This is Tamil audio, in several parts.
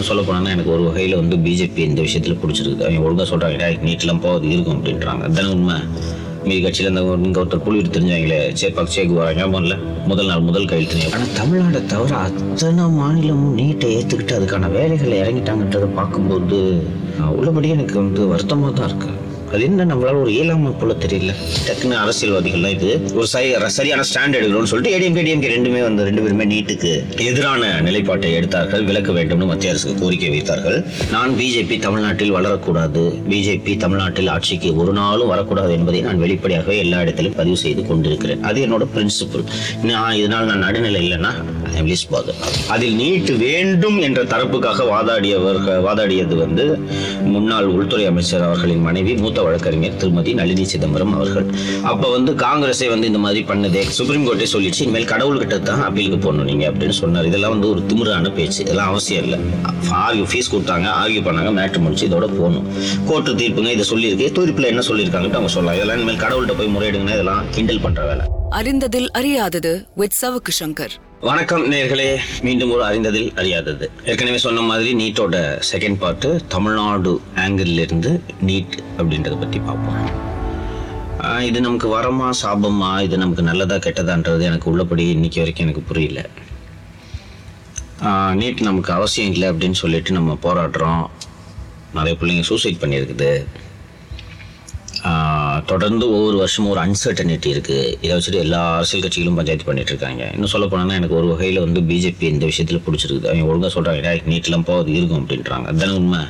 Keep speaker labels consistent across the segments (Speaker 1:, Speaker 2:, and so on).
Speaker 1: இன்னும் சொல்ல போனா எனக்கு ஒரு வகையில் வந்து பிஜேபி இந்த விஷயத்தில் பிடிச்சிருக்கு அவங்க ஒழுங்காக சொல்கிறாங்க நீட்லாம் போகாது இருக்கும் அப்படின்றாங்க. அதுதானே உண்மை. மீதி கட்சியில் இந்த இங்கே ஒருத்தர் புள்ளிட்டு தெரிஞ்சாங்களே சேப்பாக் சேக்கு வராங்க முதல்ல முதல் நாள் முதல் கையில் தெரியும் ஆனால் தமிழ்நாடை தவிர அத்தனை மாநிலமும் நீட்டை ஏற்றுக்கிட்டு அதுக்கான வேலைகளை இறங்கிட்டாங்கன்றதை பார்க்கும்போது உள்ளபடியே எனக்கு வந்து வருத்தமாக தான் இருக்கு. அது என்ன? நம்மளால ஒரு இயலாமை போல தெரியல. டக்குன்னு அரசியல்வாதிகள்லாம் இது ஒரு சரியான ஸ்டாண்ட் எடுக்கணும்னு சொல்லிட்டு ஏடிஎம்கே டிஎம்கே ரெண்டுமே வந்து ரெண்டு பேருமே நீட்டுக்கு எதிரான நிலைப்பாட்டை எடுத்தார்கள். விலக்க வேண்டும்னு மத்திய அரசுக்கு கோரிக்கை வைத்தார்கள். நான் பிஜேபி தமிழ்நாட்டில் வளரக்கூடாது. பிஜேபி தமிழ்நாட்டில் ஆட்சிக்கு ஒரு நாளும் வரக்கூடாது என்பதை நான் வெளிப்படையாகவே எல்லா இடத்திலும் பதிவு செய்து கொண்டிருக்கிறேன். அது என்னோட பிரின்சிபல் நான் இதனால் நான் நடுநிலை இல்லைன்னா அதில் நீட்டு வேண்டும் என்ற தரப்புக்காக வாதாடியவர்கள் வாதாடியது வந்து முன்னாள் உள்துறை அமைச்சர் அவர்களின் மனைவி மூத்த வழக்கறிஞர் திருமதி நளினி சிதம்பரம் அவர்கள். அப்ப வந்து காங்கிரஸே வந்து இந்த மாதிரி பண்ணதே சுப்ரீம் கோர்ட்டே சொல்லிடுச்சு இனிமேல் கடவுள்கிட்ட தான் அப்பீலுக்கு போகணும் நீங்க அப்படின்னு சொன்னார். இதெல்லாம் வந்து ஒரு திமிரான பேச்சு இதெல்லாம் அவசியம் இல்லை. ஆர்கியூ ஃபீஸ் கொடுத்தாங்க ஆர்கியூ பண்ணாங்க மேட்ரு முடிச்சு இதோட போகணும். கோர்ட்டு தீர்ப்புங்க இதை சொல்லியிருக்கு. தீர்ப்பில் என்ன சொல்லியிருக்காங்கட்டு அவங்க சொல்லலாம் இதெல்லாம் இனிமேல் கடவுள்கிட்ட போய் முறையிடுங்கன்னா இதெல்லாம் கிண்டல் பண்ற வேலை.
Speaker 2: அறிந்ததில் அறியாதது வித் சவுக்கு சங்கர்.
Speaker 1: வணக்கம் நேர்களே மீண்டும் ஒரு அறிந்ததில் அறியாதது ஏற்கனவே சொன்ன மாதிரி நீட்டோட செகண்ட் பார்ட்டு தமிழ்நாடு ஆங்கிள் இருந்து நீட் அப்படின்றத பற்றி பார்ப்போம். இது நமக்கு வரமா சாபமா இது நமக்கு நல்லதா கெட்டதான்றது எனக்கு உள்ளபடி இன்னைக்கு வரைக்கும் எனக்கு புரியல. நீட் நமக்கு அவசியம் இல்லை அப்படின்னு சொல்லிட்டு நம்ம போராடுறோம். நிறைய பிள்ளைங்க சூசைட் பண்ணியிருக்குது. தொடர்ந்து ஒவ்வொரு வருஷமும் ஒரு அன்சர்டனிட்டி இருக்குது இதை வச்சுட்டு எல்லா அரசியல் கட்சிகளும் பஞ்சாயத்து பண்ணிட்டு இருக்காங்க. இன்னும் சொல்ல போனா எனக்கு ஒரு வகையில் வந்து பிஜேபி இந்த விஷயத்தில் பிடிச்சிருக்குது. அவங்க ஒழுங்காக சொல்றாங்க நீட்டெலாம் போகாது இருக்கும் அப்படின்றாங்க. அதுதானே உண்மை?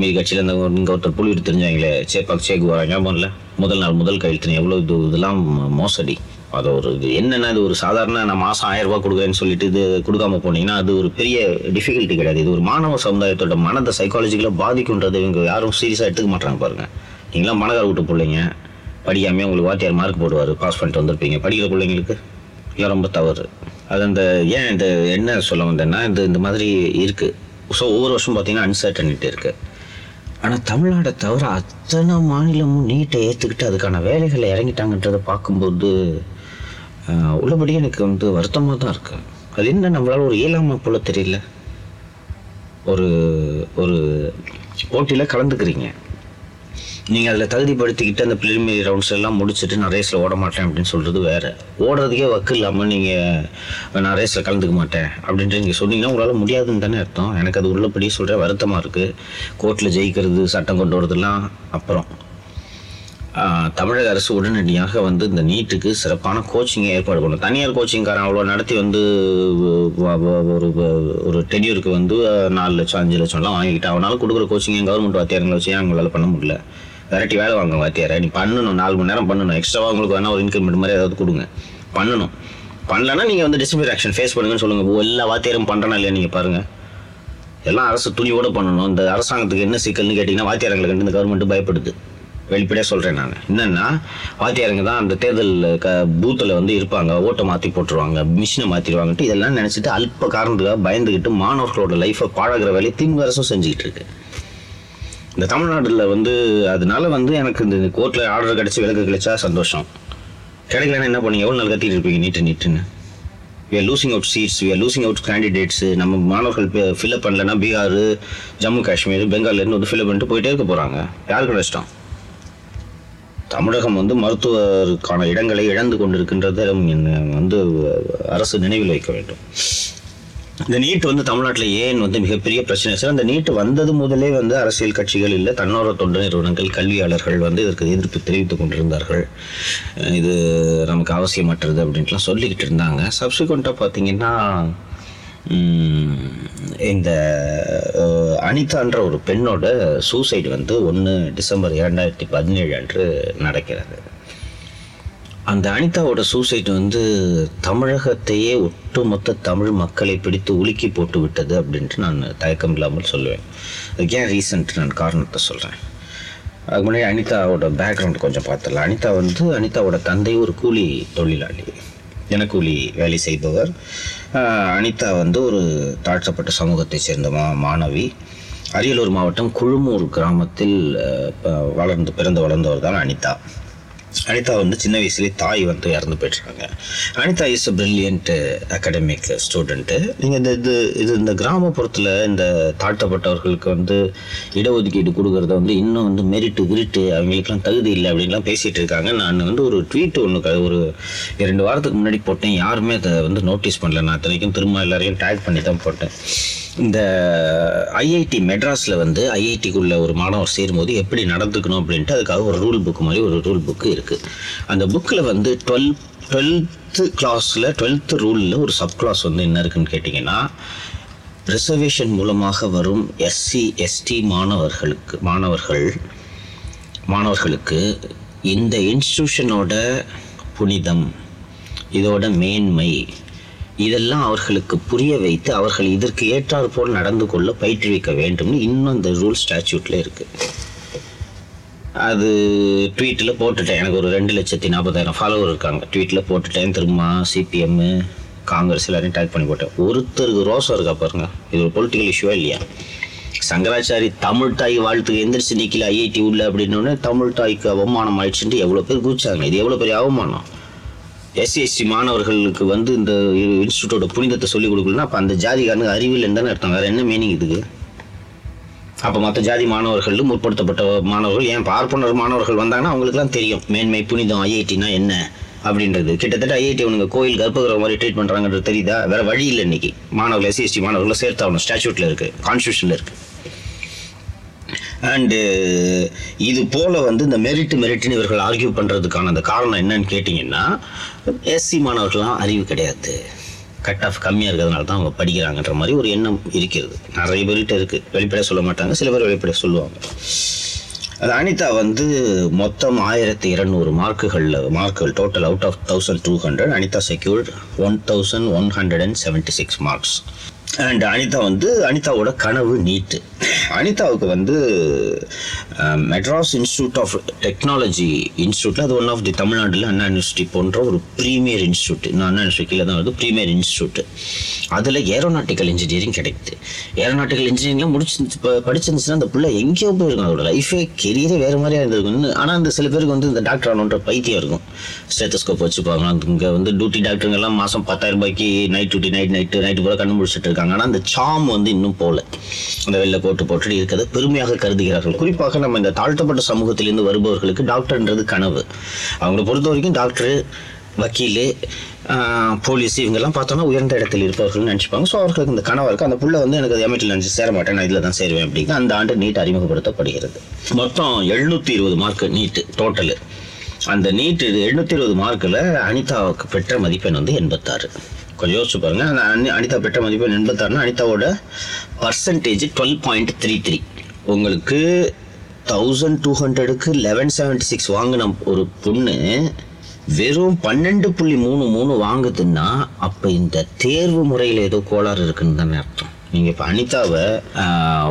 Speaker 1: மீதி கட்சியில் இந்த இங்கே ஒருத்தர் புள்ளிட்டு தெரிஞ்சாங்களே சேப்பாக் சேக்கு வராங்க போனல முதல் நாள் முதல் கையெழுத்து எவ்வளோ இது இதெல்லாம் மோசடி. அது ஒரு இது. என்னென்ன இது ஒரு சாதாரண நான் மாதம் ஆயிரம் ரூபாய் கொடுக்குறேன்னு சொல்லிட்டு இது கொடுக்காம போனீங்கன்னா அது ஒரு பெரிய டிஃபிகல்ட்டி கிடையாது. இது ஒரு மாணவ சமுதாயத்தோட மனதை சைக்காலஜிக்கலாக பாதிக்குன்றது இவங்க யாரும் சீரியஸாக எடுத்துக்க மாட்டாங்க பாருங்க. நீங்களாம் பணக்கார விட்டு பிள்ளைங்க. படிக்காமே உங்களுக்கு வாத்தியார் மார்க் போடுவார் பாஸ் பண்ணிட்டு வந்திருப்பீங்க. படிக்கிற பிள்ளைங்களுக்கு இதெல்லாம் ரொம்ப தவறு. அது அந்த ஏன் இந்த என்ன சொல்ல வந்தேன்னா இந்த இந்த மாதிரி இருக்குது ஸோ ஒவ்வொரு வருஷம் பார்த்தீங்கன்னா அன்சர்டனிட்டி இருக்குது ஆனால் தமிழ்நாடை தவிர அத்தனை மாநிலமும் நீட்டை ஏற்றுக்கிட்டு அதுக்கான வேலைகளை இறங்கிட்டாங்கன்றதை பார்க்கும்போது உள்ளபடி எனக்கு வந்து வருத்தமாக தான் இருக்குது அது என்ன நம்மளால ஒரு இயலாமை போல தெரியல. ஒரு ஒரு போட்டியில் கலந்துக்கிறீங்க. நீங்கள் அதில் தகுதிப்படுத்திக்கிட்டு அந்த ப்ரிலிமினரி ரவுண்ட்ஸ் எல்லாம் முடிச்சுட்டு நான் ரேஸில் ஓட மாட்டேன் அப்படின்னு சொல்கிறது வேறு. ஓடுறதுக்கே வக்கு இல்லாமல் நீங்கள் நான் ரேஸில் கலந்துக்க மாட்டேன் அப்படின்ட்டு நீங்கள் சொன்னீங்கன்னா உங்களால் முடியாதுன்னு தானே அர்த்தம். எனக்கு அது உள்ளபடி சொல்கிற வருத்தமாக இருக்குது கோர்ட்டில் ஜெயிக்கிறது சட்டம் கொண்டு வரதெல்லாம் அப்புறம். தமிழக அரசு உடனடியாக வந்து இந்த நீட்டுக்கு சிறப்பான கோச்சிங்கை ஏற்பாடு பண்ணணும். தனியார் கோச்சிங்காரன் அவ்வளோ நடத்தி வந்து ஒரு ஒரு டென்யூருக்கு வந்து நாலு லட்சம் அஞ்சு லட்சம்லாம் வாங்கிக்கிட்டு அவனால கொடுக்குற கோச்சிங் கவர்மெண்ட் வாத்தியாரங்களை வச்சு அவங்களால பண்ண முடியல? விரட்டி வேலை வாங்க வாத்தியாரை. நீ பண்ணணும் நாலு மணி நேரம் பண்ணணும். எக்ஸ்ட்ராவாக உங்களுக்கு வேணா ஒரு இன்க்ரிமெண்ட் மாதிரி ஏதாவது கொடுங்க. பண்ணணும். பண்ணலன்னா நீங்கள் வந்து டிசிப்ளின் ஆக்ஷன் ஃபேஸ் பண்ணுங்கன்னு சொல்லுங்கள் எல்லா வாத்தியாரும் பண்ணுறனா இல்லையா நீங்கள் பாருங்கள் எல்லாம் அரசு துணியோடு பண்ணணும். இந்த அரசாங்கத்துக்கு என்ன சிக்கல்னு கேட்டிங்கன்னா வாத்தியாரங்களை கண்டு இந்த கவர்மெண்ட் பயப்படுது. வெளிப்படையாக சொல்கிறேன் நான். என்னென்னா வாத்தியாரங்க தான் அந்த தேர்தல் க பூத்தில் வந்து இருப்பாங்க. ஓட்டை மாற்றி போட்டுருவாங்க மிஷினை மாற்றிடுவாங்கன்ட்டு இதெல்லாம் நினச்சிட்டு அல்ப காரணத்துக்காக பயந்துக்கிட்டு மாணவர்களோட லைஃப்பை பாழாகிற வேலையை திமுக அரசும் செஞ்சுக்கிட்டு இருக்கு. இந்த தமிழ்நாட்டில் வந்து அதனால வந்து எனக்கு இந்த கோர்ட்டில் ஆர்டர் கிடச்சி விலக்கு கிடைச்சா சந்தோஷம். கிடைக்கலன்னா என்ன பண்ணீங்க எவ்வளோ நாள் கத்திட்டு இருப்பீங்க? நீட்டு நீட்டுன்னு. We losing out seats seats losing out candidates நம்ம மாணவர்கள் ஃபில்அப் பண்ணலன்னா பீகார் ஜம்மு காஷ்மீர் பெங்கால்லேருந்து வந்து ஃபில்அப் பண்ணிட்டு போயிட்டே இருக்க போகிறாங்க யாருக்கு நஷ்டம் தமிழகம் வந்து மருத்துவருக்கான இடங்களை இழந்து கொண்டிருக்கின்றதை வந்து அரசு நினைவில் வைக்க வேண்டும். இந்த நீட் வந்து தமிழ்நாட்டில் ஏன் வந்து மிகப்பெரிய பிரச்சனை? சார் அந்த நீட் வந்தது முதலே வந்து அரசியல் கட்சிகள் இல்லை தன்னோர தொண்டு நிறுவனங்கள் கல்வியாளர்கள் வந்து இதற்கு எதிர்ப்பு தெரிவித்துக் கொண்டிருந்தார்கள். இது நமக்கு அவசியமற்றது அப்படின்ட்டுலாம் சொல்லிக்கிட்டு இருந்தாங்க. சப்சிக்வெண்ட்டாக பார்த்தீங்கன்னா இந்த அனிதான்ற ஒரு பெண்ணோட சூசைடு வந்து ஒன்று டிசம்பர் இரண்டாயிரத்தி பதினேழு அன்று நடக்கிறது. அந்த அனிதாவோட சூசைட் வந்து தமிழகத்தையே ஒட்டுமொத்த தமிழ் மக்களை பிடித்து உலுக்கி போட்டு விட்டது அப்படின்ட்டு நான் தயக்கம் இல்லாமல் சொல்லுவேன். அதுக்கு ஏன் ரீசன்ட் நான் காரணத்தை சொல்கிறேன் அதுக்கு முன்னாடி அனிதாவோட பேக்ரவுண்ட் கொஞ்சம் பார்த்துடலாம். அனிதா வந்து அனிதாவோட தந்தை ஒரு கூலி தொழிலாளி. தினக்கூலி வேலை செய்பவர். அனிதா வந்து ஒரு தாழ்த்தப்பட்ட சமூகத்தை சேர்ந்த மா மாணவி. அரியலூர் மாவட்டம் குழுமூர் கிராமத்தில் வளர்ந்து பிறந்து வளர்ந்தவர் தான் அனிதா. அனிதா வந்து சின்ன வயசுலேயே தாய் வந்து இறந்து போயிட்டுருக்காங்க. Anitha is a brilliant academic student நீங்கள் இந்த இது இது இந்த கிராமப்புறத்தில் இந்த தாழ்த்தப்பட்டவர்களுக்கு வந்து இடஒதுக்கீடு கொடுக்கறத வந்து இன்னும் வந்து மெரிட்டு விரிட்டு அவங்களுக்குலாம் தகுதி இல்லை அப்படின்லாம் பேசிகிட்டு இருக்காங்க. நான் வந்து ஒரு ட்வீட் ஒன்று ஒரு இரண்டு வாரத்துக்கு முன்னாடி போட்டேன். யாருமே அதை வந்து நோட்டீஸ் பண்ணல. நான் அத்தனைக்கும் திரும்ப எல்லாரையும் டேக் பண்ணி தான் போட்டேன். இந்த ஐஐடி மெட்ராஸில் வந்து ஐஐடிக்குள்ள ஒரு மாணவர் சேரும்போது எப்படி நடந்துக்கணும் அப்படின்ட்டு அதுக்காக ஒரு ரூல் புக் மாதிரி ஒரு ரூல் புக்கு இருக்குது அந்த புக்கில் வந்து டுவெல் டுவெல்த்து கிளாஸில் டுவெல்த்து ரூலில் ஒரு சப் கிளாஸ் வந்து என்ன இருக்குன்னு கேட்டிங்கன்னா ரிசர்வேஷன் மூலமாக வரும் எஸ்சி எஸ்டி மாணவர்களுக்கு மாணவர்கள் மாணவர்களுக்கு இந்த இன்ஸ்டியூஷனோட புனிதம் இதோட மேன்மை இதெல்லாம் அவர்களுக்கு புரிய வைத்து அவர்கள் இதற்கு ஏற்றாறு போல் நடந்து கொள்ள பயிற்றுவிக்க வேண்டும்னு இன்னும் இந்த ரூல் ஸ்டாச்சுட்டில் இருக்குது அது ட்வீட்டில் போட்டுட்டேன். எனக்கு ஒரு ரெண்டு லட்சத்தி நாற்பதாயிரம் ஃபாலோவர் இருக்காங்க. ட்வீட்டில் போட்டுட்டேன். திரும்ப சிபிஎம் காங்கிரஸ் எல்லாரையும் டைப் பண்ணி போட்டேன். ஒருத்தருக்கு ரோசம் இருக்கா பாருங்க. இது ஒரு பொலிட்டிக்கல் இஷ்யூவா இல்லையா? சங்கராச்சாரி தமிழ் தாய் வாழ்த்துக்கு எந்திரிச்சு நிற்கல ஐஐடி உள்ள அப்படின்னு தமிழ் தாய்க்கு அவமானம் ஆயிடுச்சுட்டு எவ்வளோ பேர் கூச்சாங்க இது எவ்வளோ பெரிய அவமானம்? எஸ்சிஎஸ்சி மாணவர்களுக்கு வந்து இந்த இன்ஸ்டியூட்டோட புனிதத்தை சொல்லிக் கொடுக்கலன்னா அப்போ அந்த ஜாதிக்காரனுக்கு அறிவியல் தானே அர்த்தம். வேறு என்ன மீனிங் இதுக்கு? அப்போ மற்ற ஜாதி மாணவர்கள் முற்படுத்தப்பட்ட மாணவர்கள் ஏன் பார்ப்பனர் மாணவர்கள் வந்தாங்கன்னா அவங்களுக்குலாம் தெரியும். மேன்மை புனிதம் ஐஐடினா என்ன அப்படின்றது. கிட்டத்தட்ட ஐஐடி அவனுங்க கோயில் கர்ப்பகிரகம் மாதிரி ட்ரீட் பண்ணுறாங்கன்றது தெரியுதா? வேற வழி இல்லை இன்னைக்கு. மாணவர்கள் எஸ்சிஎஸ்டி மாணவர்களை சேர்த்து ஆகணும். ஸ்டாச்சூட்டில் இருக்குது கான்ஸ்டியூஷனில் இருக்குது அண்டு uh, இது போல் வந்து இந்த மெரிட் மெரிட்னு இவர்கள் ஆர்கியூ பண்ணுறதுக்கான அந்த காரணம் என்னன்னு கேட்டிங்கன்னா எஸ்சி மாணவர்கள்லாம் அறிவு கிடையாது. கட் ஆஃப் கம்மியாக இருக்கிறதுனால தான் அவங்க படிக்கிறாங்கன்ற மாதிரி ஒரு எண்ணம் இருக்கிறது. நிறைய பேர்கிட்ட இருக்குது வெளிப்படையாக சொல்ல மாட்டாங்க. சில பேர் வெளிப்படையாக சொல்லுவாங்க. அது அனிதா வந்து மொத்தம் ஆயிரத்தி இருநூறு மார்க்குகளில் மார்க்குகள் total out of thousand two hundred Anitha secured one thousand one hundred and seventy six marks and Anitha வந்து அனிதாவோட கனவு நீட்டு. அனிதாவுக்கு வந்து மெட்ராஸ் இன்ஸ்டியூட் ஆஃப் டெக்னாலஜி இன்ஸ்டியூட்டில் அது ஒன் ஆஃப் தி தமிழ்நாட்டில் அண்ணா யூனிவர்சிட்டி போன்ற ஒரு ப்ரீமியர் இன்ஸ்டியூட் இன்னும் அண்ணா யூனிவர்சிட்டி கீழே தான் வருது ப்ரீமியர் இன்ஸ்டியூட் அதில் ஏரோநாட்டிக்கல் இன்ஜினியரிங் கிடைக்குது. ஏரோநாட்டிக்கல் இன்ஜினியரிங்லாம் முடிச்சு இப்போ படிச்சிருந்துச்சுன்னா அந்த பிள்ளை எங்கேயோ போயிருக்கும் அதோட லைஃபே கெரியரே வேறு மாதிரியாக இருந்திருக்கும். ஆனால் அந்த சில பேருக்கு வந்து இந்த டாக்டர் ஆகணுன்ற பைத்தியம் இருக்கும். ஸ்டேத்தஸ்கோப் வச்சுப்பாங்க இங்கே வந்து டியூட்டி டாக்டருங்கெல்லாம் மாதம் பத்தாயிரம் ரூபாய்க்கு night duty night night night பூரா கண்ணு முடிச்சுட்டு இருக்காங்க. ஆனால் அந்த சாம் வந்து இன்னும் போல. அந்த வெள்ளை கோட்டு போட்டுட்டு இருக்கிறது பெருமையாக கருதுகிறார்கள். குறிப்பாக நம்ம இந்த தாழ்த்தப்பட்ட சமூகத்திலிருந்து வருபவர்களுக்கு டாக்டர்ன்றது கனவு. அவங்கள பொறுத்த வரைக்கும் டாக்டரு வக்கீல் போலீஸ் இவங்கெல்லாம் பார்த்தோன்னா உயர்ந்த இடத்தில் இருப்பவர்கள் நினச்சிப்பாங்க. ஸோ அவர்களுக்கு இந்த கனவாக இருக்குது அந்த புள்ள வந்து எனக்கு எமெட்டில் நினச்சி சேர மாட்டேன் நான் இதில் தான் சேருவேன் அப்படிங்க அந்த ஆண்டு நீட் அறிமுகப்படுத்தப்படுகிறது. மொத்தம் எழுநூற்றி இருபது மார்க் நீட்டு டோட்டலு அந்த நீட்டு எழுநூற்றி இருபது மார்க்கில் அனிதாவுக்கு பெற்ற மதிப்பெண் வந்து எண்பத்தாறு. கொஞ்சம் யோசிச்சு பாருங்க. அந்த அனி- அனிதா பெற்ற மதிப்பெண் எண்பத்தாறுனா அனிதாவோட percentage twelve point three three உங்களுக்கு தௌசண்ட் டூ ஹண்ட்ரடுக்கு லெவன் செவன்ட்டி சிக்ஸ் வாங்கின ஒரு பொண்ணு வெறும் பன்னெண்டு புள்ளி மூணு மூணு வாங்குதுன்னா அப்போ இந்த தேர்வு முறையில் ஏதோ கோளாறு இருக்குன்னு தானே அர்த்தம். நீங்கள் இப்போ அனிதாவை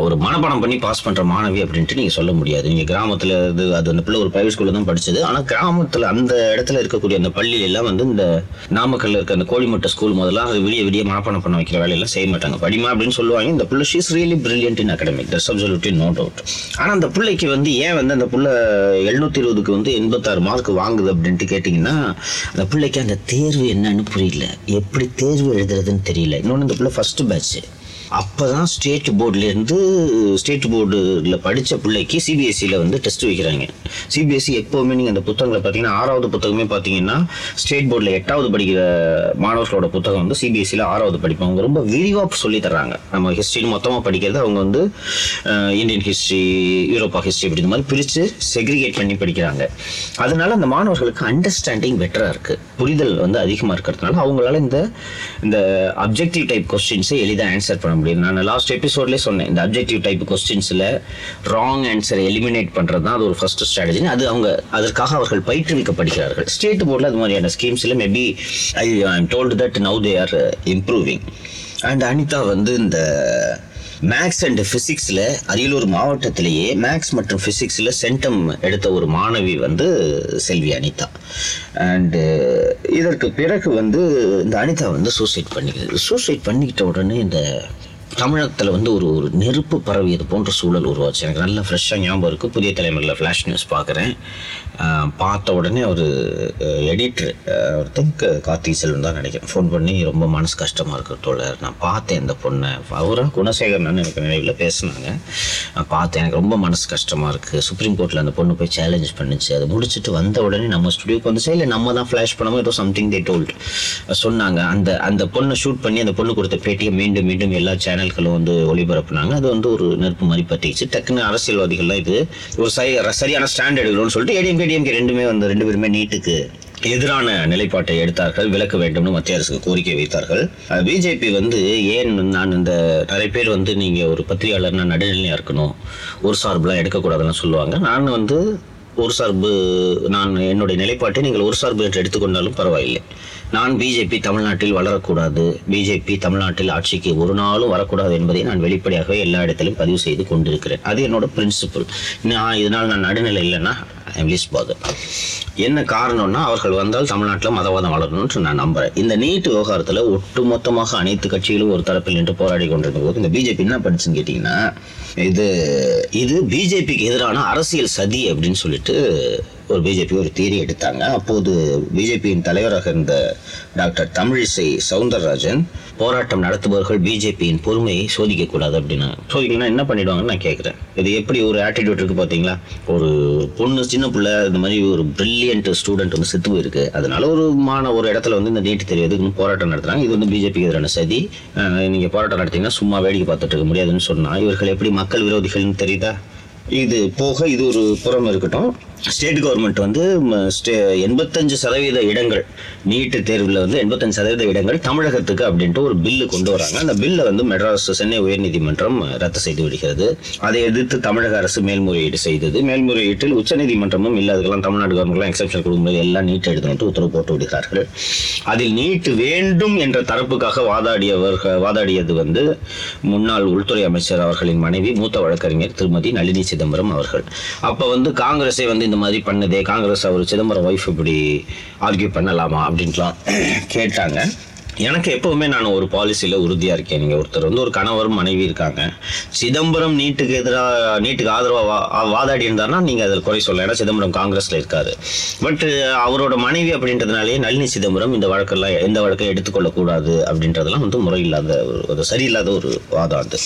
Speaker 1: ஒரு மனப்பாடம் பண்ணி பாஸ் பண்ணுற மாணவி அப்படின்ட்டு நீங்கள் சொல்ல முடியாது. நீங்கள் கிராமத்தில் இது அது அந்த பிள்ளை ஒரு ப்ரைவேட் ஸ்கூலில் தான் படித்தது ஆனால் கிராமத்தில் அந்த இடத்துல இருக்கக்கூடிய அந்த பள்ளியிலெல்லாம் வந்து இந்த நாமக்கல்ல இருக்க அந்த கோழிமட்ட ஸ்கூல் முதல்ல அது விடிய விடிய மனப்பாடம் பண்ண வைக்கிற வேலையெல்லாம் செய்ய மாட்டாங்க. படிமா அப்படின்னு சொல்லுவாங்க. இந்த பிள்ளை she's really brilliant in academic that's absolutely no doubt ஆனால் அந்த பிள்ளைக்கு வந்து ஏன் வந்து அந்த பிள்ளை எழுநூத்தி இருபதுக்கு வந்து எண்பத்தாறு மார்க் வாங்குது அப்படின்ட்டு கேட்டிங்கன்னா அந்த பிள்ளைக்கு அந்த தேர்வு என்னன்னு புரியல. எப்படி தேர்வு எழுதுறதுன்னு தெரியல. இன்னொன்று இந்த பிள்ளை பேட்ச்சு அப்போ தான் ஸ்டேட் போர்டுலேருந்து ஸ்டேட் போர்டில் படித்த பிள்ளைக்கு சிபிஎஸ்சியில் வந்து டெஸ்ட் வைக்கிறாங்க. சிபிஎஸ்சி எப்போவுமே நீங்கள் அந்த புத்தகங்களை பார்த்தீங்கன்னா ஆறாவது புத்தகமே பார்த்தீங்கன்னா ஸ்டேட் போர்டில் எட்டாவது படிக்கிற மாணவர்களோட புத்தகம் வந்து சிபிஎஸ்சியில் ஆறாவது படிப்போம். அவங்க ரொம்ப விரிவாக சொல்லி தர்றாங்க. நம்ம ஹிஸ்ட்ரின்னு மொத்தமாக படிக்கிறது அவங்க வந்து இந்தியன் ஹிஸ்ட்ரி யூரோப்பா ஹிஸ்ட்ரி அப்படி இந்த மாதிரி பிரித்து செக்ரிகேட் பண்ணி படிக்கிறாங்க. அதனால அந்த மாணவர்களுக்கு அண்டர்ஸ்டாண்டிங் பெட்டராக இருக்குது புரிதல் வந்து அதிகமாக இருக்கிறதுனால அவங்களால இந்த இந்த அப்ஜெக்டிவ் டைப் கொஸ்டின்ஸை எளிதாக ஆன்சர் பண்ண முடியும் நான் லாஸ்ட் எபிசோட்லேயே சொன்னேன். இந்த அப்ஜெக்டிவ் டைப் கொஸ்டின்ஸில் ராங் ஆன்சரை எலிமினேட் பண்ணுறது தான் அது ஒரு ஃபர்ஸ்ட் ஸ்ட்ராட்டஜி அது அவங்க அதற்காக அவர்கள் பயிற்றுவிக்கப்படுகிறார்கள். ஸ்டேட் போர்டில் அது மாதிரியான ஸ்கீம்ஸில் maybe I I'm told that now they are improving and Anitha வந்து இந்த மேக்ஸ் அண்ட் ஃபிசிக்ஸில் அரியலூர் மாவட்டத்திலேயே மேக்ஸ் மற்றும் ஃபிசிக்ஸில் சென்டம் எடுத்த ஒரு மாணவி வந்து செல்வி அனிதா. அண்டு uh, இதற்கு பிறகு வந்து இந்த அனிதா வந்து சூசைட் பண்ணிக்கிறது. சூசைட் பண்ணிக்கிட்ட உடனே இந்த தமிழகத்தில் வந்து ஒரு ஒரு நெருப்பு பரவியது போன்ற சூழல் உருவாச்சு. எனக்கு நல்ல ஃப்ரெஷ்ஷாக ஞாபகம் இருக்குது புதிய தலைமுறையில் ஃப்ளாஷ் நியூஸ் பார்க்குறேன் பார்த்த உடனே ஒரு எடிட்டர் ஒரு திங்க் கார்த்திக் செல்வன் தான் நினைக்கிறேன். ஃபோன் பண்ணி ரொம்ப மனசு கஷ்டமாக இருக்கிற தோழர். நான் பார்த்தேன் இந்த பொண்ணை. அவரும் குணசேகரன் எனக்கு நினைவில் பேசினாங்க. நான் பார்த்தேன். எனக்கு ரொம்ப மனசு கஷ்டமாக இருக்குது சுப்ரீம் கோர்ட்டில் அந்த பொண்ணு போய் சேலஞ்ச் பண்ணுச்சு. அதை முடிச்சுட்டு வந்த உடனே நம்ம ஸ்டுடியோக்கு வந்து இல்லை நம்ம தான் ஃப்ளாஷ் பண்ணாமல் ஏதோ சம்திங் தே டோல்ட் சொன்னாங்க. அந்த அந்த பொண்ணை ஷூட் பண்ணி அந்த பொண்ணு கொடுத்த பேட்டியை மீண்டும் மீண்டும் எல்லா சேனல் சேனல்களை வந்து ஒளிபரப்புனாங்க. அது வந்து ஒரு நெருப்பு மாதிரி பற்றிச்சு டக்குன்னு அரசியல்வாதிகள்லாம் இது ஒரு சரி சரியான ஸ்டாண்ட் எடுக்கணும்னு சொல்லிட்டு ஏடிஎம்கே டிஎம்கே ரெண்டுமே வந்து ரெண்டு பேருமே நீட்டுக்கு எதிரான நிலைப்பாட்டை எடுத்தார்கள். விலக்க வேண்டும்னு மத்திய அரசுக்கு கோரிக்கை வைத்தார்கள். பிஜேபி வந்து ஏன் நான் இந்த நிறைய பேர் வந்து நீங்கள் ஒரு பத்திரிகையாளர்னா நடுநிலையா இருக்கணும் ஒரு சார்பெலாம் எடுக்கக்கூடாதுன்னு சொல்லுவாங்க. நான் வந்து ஒரு சார்பு நான் என்னுடைய நிலைப்பாட்டை நீங்கள் ஒரு சார்பு என்று எடுத்துக்கொண்டாலும் பரவாயில்லை. நான் பிஜேபி தமிழ்நாட்டில் வளரக்கூடாது. பிஜேபி தமிழ்நாட்டில் ஆட்சிக்கு ஒரு நாளும் வரக்கூடாது என்பதை நான் வெளிப்படையாகவே எல்லா இடத்திலும் பதிவு செய்து கொண்டிருக்கிறேன். அது என்னோட பிரின்சிபல் நான் இதனால் நான் நடுநிலை இல்லைன்னா லீஸ் பாதர் என்ன காரணம்னா அவர்கள் வந்தால் தமிழ்நாட்டில் மதவாதம் வளரணும்னு நான் நம்புறேன். இந்த நீட் விவகாரத்தில் ஒட்டுமொத்தமாக அனைத்து கட்சிகளும் ஒரு தரப்பில் நின்று போராடி கொண்டிருந்த போது இந்த பிஜேபி என்ன படிச்சுன்னு கேட்டிங்கன்னா இது இது பிஜேபிக்கு எதிரான அரசியல் சதி அப்படின்னு சொல்லிட்டு ஒரு பிஜேபி ஒரு தீரி எடுத்தாங்க. அப்போது பிஜேபியின் தலைவராக இருந்த டாக்டர் தமிழிசை சவுந்தரராஜன் போராட்டம் நடத்துபவர்கள் பிஜேபியின் பொறுமையை சோதிக்கக்கூடாது அப்படின்னு. சோதிக்கணும்னா என்ன பண்ணிடுவாங்கன்னு நான் கேட்குறேன். இது எப்படி ஒரு ஆட்டிடியூட் இருக்கு பார்த்தீங்களா? ஒரு பொண்ணு சின்ன பிள்ளை இந்த மாதிரி ஒரு பிரில்லியன்ட் ஸ்டூடெண்ட் வந்து செத்து போயிருக்கு. அதனால ஒரு மான ஒரு இடத்துல வந்து இந்த நீட்டு தெரியாதுன்னு போராட்டம் நடத்துறாங்க. இது வந்து பிஜேபிக்கு எதிரான சதி. நீங்கள் போராட்டம் நடத்தீங்கன்னா சும்மா வேடிக்கை பார்த்துட்டு இருக்க முடியாதுன்னு சொன்னால் இவர்கள் எப்படி மக்கள் விரோதிகள்னு தெரியுதா? இது போக இது ஒரு புறம் இருக்கட்டும். ஸ்டேட் கவர்மெண்ட் வந்து ஸ்டே எண்பத்தஞ்சு சதவீத இடங்கள் நீட்டு தேர்வில் வந்து எண்பத்தஞ்சு சதவீத இடங்கள் தமிழகத்துக்கு அப்படின்ட்டு ஒரு பில்லு கொண்டு வராங்க. அந்த பில்லை வந்து மெட்ராஸ் சென்னை உயர்நீதிமன்றம் ரத்து செய்து விடுகிறது. அதை எதிர்த்து தமிழக அரசு மேல்முறையீடு செய்தது. மேல்முறையீட்டில் உச்சநீதிமன்றமும் இல்லை அதுக்கெல்லாம் தமிழ்நாடு கவர்மெண்ட்லாம் எக்ஸப்ஷன் கொடுக்கும்போது எல்லாம் நீட் எழுதணும்ட்டு உத்தரவு போட்டு விடுகிறார்கள். அதில் நீட் வேண்டும் என்ற தரப்புக்காக வாதாடியவர்கள் வாதாடியது வந்து முன்னாள் உள்துறை அமைச்சர் அவர்களின் மனைவி மூத்த வழக்கறிஞர் திருமதி நளினி சிதம்பரம் அவர்கள். அப்போ வந்து காங்கிரஸை வந்து இந்த மாதிரி பண்ணுதே காங்கிரஸ் அவர் சிதம்பரம் ஒய்ஃப் இப்படி ஆர்கியூ பண்ணலாமா அப்படின்ட்டுலாம் கேட்டாங்க. எனக்கு எப்பவுமே நான் ஒரு பாலிசியில் உறுதியாக இருக்கேன். நீங்கள் ஒருத்தர் வந்து ஒரு கணவர் மனைவி இருக்காங்க. சிதம்பரம் நீட்டுக்கு எதிராக நீட்டுக்கு ஆதரவாக வாதாடி இருந்தார்னா நீங்கள் அதில் குறை சொல்லலாம். ஏன்னா சிதம்பரம் காங்கிரஸில் இருக்காரு. பட் அவரோட மனைவி அப்படின்றதுனாலே நளினி சிதம்பரம் இந்த வழக்கெல்லாம் எந்த வழக்கை எடுத்துக்கொள்ளக்கூடாது அப்படின்றதெல்லாம் வந்து முறையில்லாத ஒரு சரியில்லாத ஒரு வாதம் அது.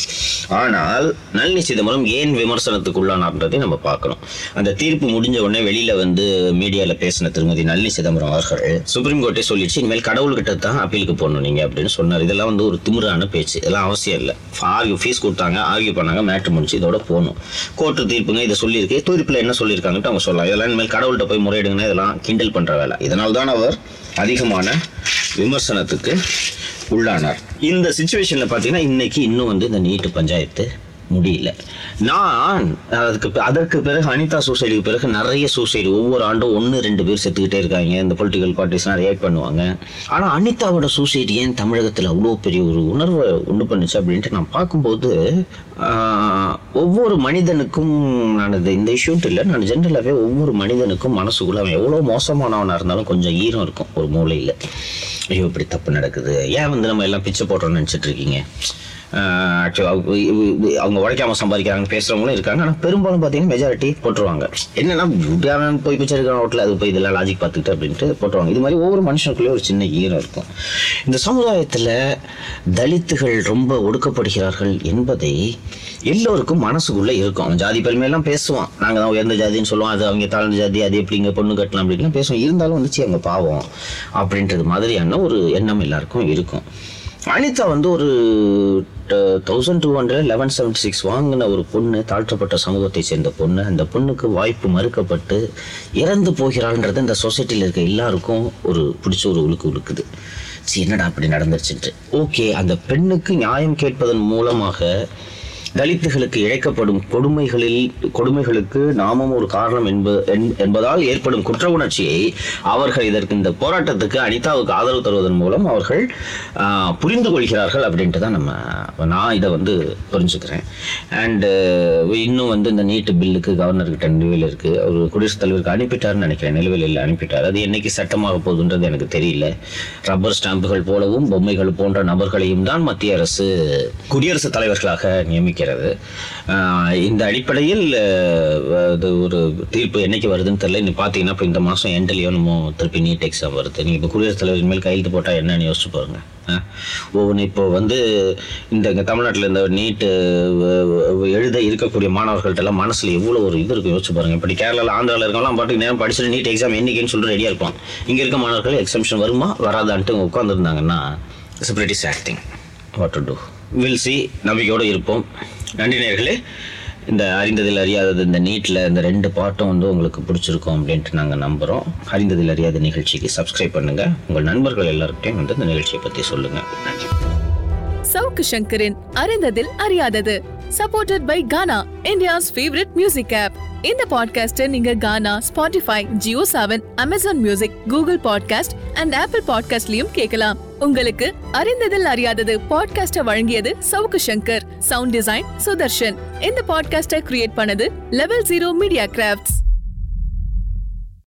Speaker 1: ஆனால் நளினி சிதம்பரம் ஏன் விமர்சனத்துக்கு உள்ளானார்ன்றதை நம்ம பார்க்கணும். அந்த தீர்ப்பு முடிஞ்ச உடனே வெளியில வந்து மீடியால பேசின திருமதி நளினி சிதம்பரம் அவர்கள் சுப்ரீம் கோர்ட்டே சொல்லிடுச்சு இனிமேல் கடவுள்கிட்ட தான் அப்பீலுக்கு போடணும் நீங்கள் அப்படின்னு சொன்னார். இதெல்லாம் வந்து ஒரு திமிரான பேச்சு. இதெல்லாம் அவசியம் இல்லை. ஆர்கியூ ஃபீஸ் கொடுத்தாங்க ஆர்கியூ பண்ணாங்க மேட்ரு முடிச்சு இதோட போகணும். கோர்ட்டு தீர்ப்புங்க இதை சொல்லியிருக்கு. தீர்ப்பில் என்ன சொல்லியிருக்காங்கன்ட்டு அவங்க சொல்லலாம். இதெல்லாம் இனிமேல் கடவுள்கிட்ட போய் முறையிடுங்கன்னா இதெல்லாம் கிண்டல் பண்ணுற வேலை. இதனால் தான் அவர் அதிகமான விமர்சனத்துக்கு உள்ளானார். இந்த சுச்சுவேஷனில் பார்த்தீங்கன்னா இன்னைக்கு இன்னும் வந்து இந்த நீட்டு பஞ்சாயத்து முடியல. நான் அதுக்கு அதற்கு பிறகு அனிதா சூசைடுக்கு பிறகு நிறைய சூசைடு ஒவ்வொரு ஆண்டும் ஒன்று ரெண்டு பேர் செத்துக்கிட்டே இருக்காங்க. இந்த பொலிட்டிக்கல் பார்ட்டிஸ்லாம் ரியாக்ட் பண்ணுவாங்க. ஆனால் அனிதாவோட சூசைடு ஏன் தமிழகத்தில் அவ்வளோ பெரிய ஒரு உணர்வை உண்டு பண்ணுச்சு அப்படின்ட்டு நான் பார்க்கும்போது ஒவ்வொரு மனிதனுக்கும் நான் இந்த இஷ்யூட்டு இல்லை. நான் ஜென்ரலாகவே ஒவ்வொரு மனிதனுக்கும் மனசுக்குள்ள அவன் எவ்வளோ மோசமானவனாக இருந்தாலும் கொஞ்சம் ஈரம் இருக்கும் ஒரு மூலையில். ஐயோ இப்படி தப்பு நடக்குது. ஏன் வந்து நம்ம எல்லாம் பிச்சை போடுறோம்னு நினச்சிட்டு இருக்கீங்க? ஆக்சுவலாக அவங்க உழைக்காம சம்பாதிக்கிறாங்க பேசுறவங்களும் இருக்காங்க. ஆனால் பெரும்பாலும் பார்த்தீங்கன்னா மெஜாரிட்டி போட்டுருவாங்க. என்னன்னா அவன் போய் பிச்சை எடுக்கிற ரோட்டில் அது போய் இதெல்லாம் லாஜிக் பார்த்துக்கிட்டு அப்படின்ட்டு போட்டுருவாங்க. இது மாதிரி ஒவ்வொரு மனுஷனுக்குள்ளேயும் ஒரு சின்ன ஈரம் இருக்கும். இந்த சமுதாயத்தில் தலித்துகள் ரொம்ப ஒடுக்கப்படுகிறார்கள் என்பதை எல்லோருக்கும் மனசுக்குள்ள இருக்கும். அவன் ஜாதி பெருமையெல்லாம் பேசுவான். நாங்க தான் உயர்ந்த ஜாதின்னு சொல்லுவோம். அது அவங்க தாழ்ந்த ஜாதி அது எப்படிங்க பொண்ணு கட்டலாம் அப்படின்லாம் பேசுவோம் இருந்தாலும் வந்துச்சு அவங்க பாவம் அப்படின்றது மாதிரியான ஒரு எண்ணம் எல்லாருக்கும் இருக்கும். அனிதா வந்து ஒரு thousand two hundred eleven seventy six வாங்கின ஒரு பொண்ணு தாழ்த்தப்பட்ட சமூகத்தை சேர்ந்த பொண்ணு. அந்த பொண்ணுக்கு வாய்ப்பு மறுக்கப்பட்டு இறந்து போகிறாள்ன்றது இந்த சொசைட்டியில் இருக்க எல்லாருக்கும் ஒரு பிடிச்ச ஒரு உழுக்கு உழுக்குது. சரி என்னடா அப்படி நடந்துருச்சுன்ட்டு. ஓகே அந்த பெண்ணுக்கு நியாயம் கேட்பதன் மூலமாக தலித்துகளுக்கு இழைக்கப்படும் கொடுமைகளில் கொடுமைகளுக்கு நாமும் ஒரு காரணம் என்பது என்- என்பதால் ஏற்படும் குற்ற உணர்ச்சியை அவர்கள் இதற்கு இந்த போராட்டத்துக்கு அனிதாவுக்கு ஆதரவு தருவதன் மூலம் அவர்கள் புரிந்து கொள்கிறார்கள் அப்படின்ட்டு தான் நம்ம நான் இதை வந்து புரிஞ்சுக்கிறேன். அண்டு இன்னும் வந்து இந்த நீட்டு பில்லுக்கு கவர்னர்கிட்ட நிலுவையில் இருக்குது அவர் குடியரசுத் தலைவருக்கு அனுப்பிட்டார்னு நினைக்கிறேன். நிலுவையில் அனுப்பிட்டார். அது என்னைக்கு சட்டமாக போகுதுன்றது எனக்கு தெரியல. ரப்பர் ஸ்டாம்புகள் போலவும் பொம்மைகள் போன்ற நபர்களையும் தான் மத்திய அரசு குடியரசுத் தலைவர்களாக நியமிக்க இருக்கிறது. இந்த அடிப்படையில் அது ஒரு தீர்ப்பு என்னைக்கு வருதுன்னு தெரியல. நீ பார்த்தீங்கன்னா இப்போ இந்த மாதம் எண்ட்லேயோ நம்ம திருப்பி நீட் எக்ஸாம் வருது. நீங்கள் இப்போ குடியரசுத் தலைவர் மேல் கையெழுத்து போட்டால் என்னன்னு யோசிச்சு பாருங்க. ஒவ்வொன்று இப்போ வந்து இந்த இங்கே தமிழ்நாட்டில் இந்த நீட்டு எழுத இருக்கக்கூடிய மாணவர்கள்ட்டெல்லாம் மனசில் எவ்வளோ ஒரு இது இருக்கும் யோசிச்சு பாருங்க. இப்படி கேரளாவில் ஆந்திராவில் இருக்கவங்களாம் பாட்டுக்கு நேரம் படிச்சுட்டு நீட் எக்ஸாம் என்னைக்குன்னு சொல்லிட்டு ரெடியாக இருப்பான் இங்கே இருக்க மாணவர்கள் எக்ஸாம்ஷன் வருமா? வராதான்ட்டு உட்காந்துருந்தாங்கன்னா it's pretty acting thing what to do will see நம்பிக்கையோடு இருப்போம். நன்றி நேர்களே. இந்த அறிந்ததில் அறியாதது இந்த நீட்டில் இந்த ரெண்டு பாட்டும் வந்து உங்களுக்கு பிடிச்சிருக்கும் அப்படின்ட்டு நாங்கள் நம்புகிறோம் அறிந்ததில் அறியாத நிகழ்ச்சிக்கு சப்ஸ்கிரைப் பண்ணுங்கள் உங்கள் நண்பர்கள் எல்லாருக்கிட்டையும் வந்து இந்த நிகழ்ச்சியை பற்றி சொல்லுங்கள் நன்றி.
Speaker 3: சவுக்கு சங்கரின் அறிந்ததில் அறியாதது supported by Gaana India's favourite music app இந்த பாட்காஸ்டை நீங்க Gaana Spotify Jio Saavn Amazon music Google podcast and Apple பாட்காஸ்ட்லயும் கேட்கலாம். உங்களுக்கு அறிந்ததில் அறியாதது பாட்காஸ்ட வழங்கியது சவுக்கு சங்கர். சவுண்ட் டிசைன் சுதர்ஷன் இந்த பாட்காஸ்டை கிரியேட் பண்ணது லெவல் ஜீரோ மீடியா கிராஃப்ட்ஸ்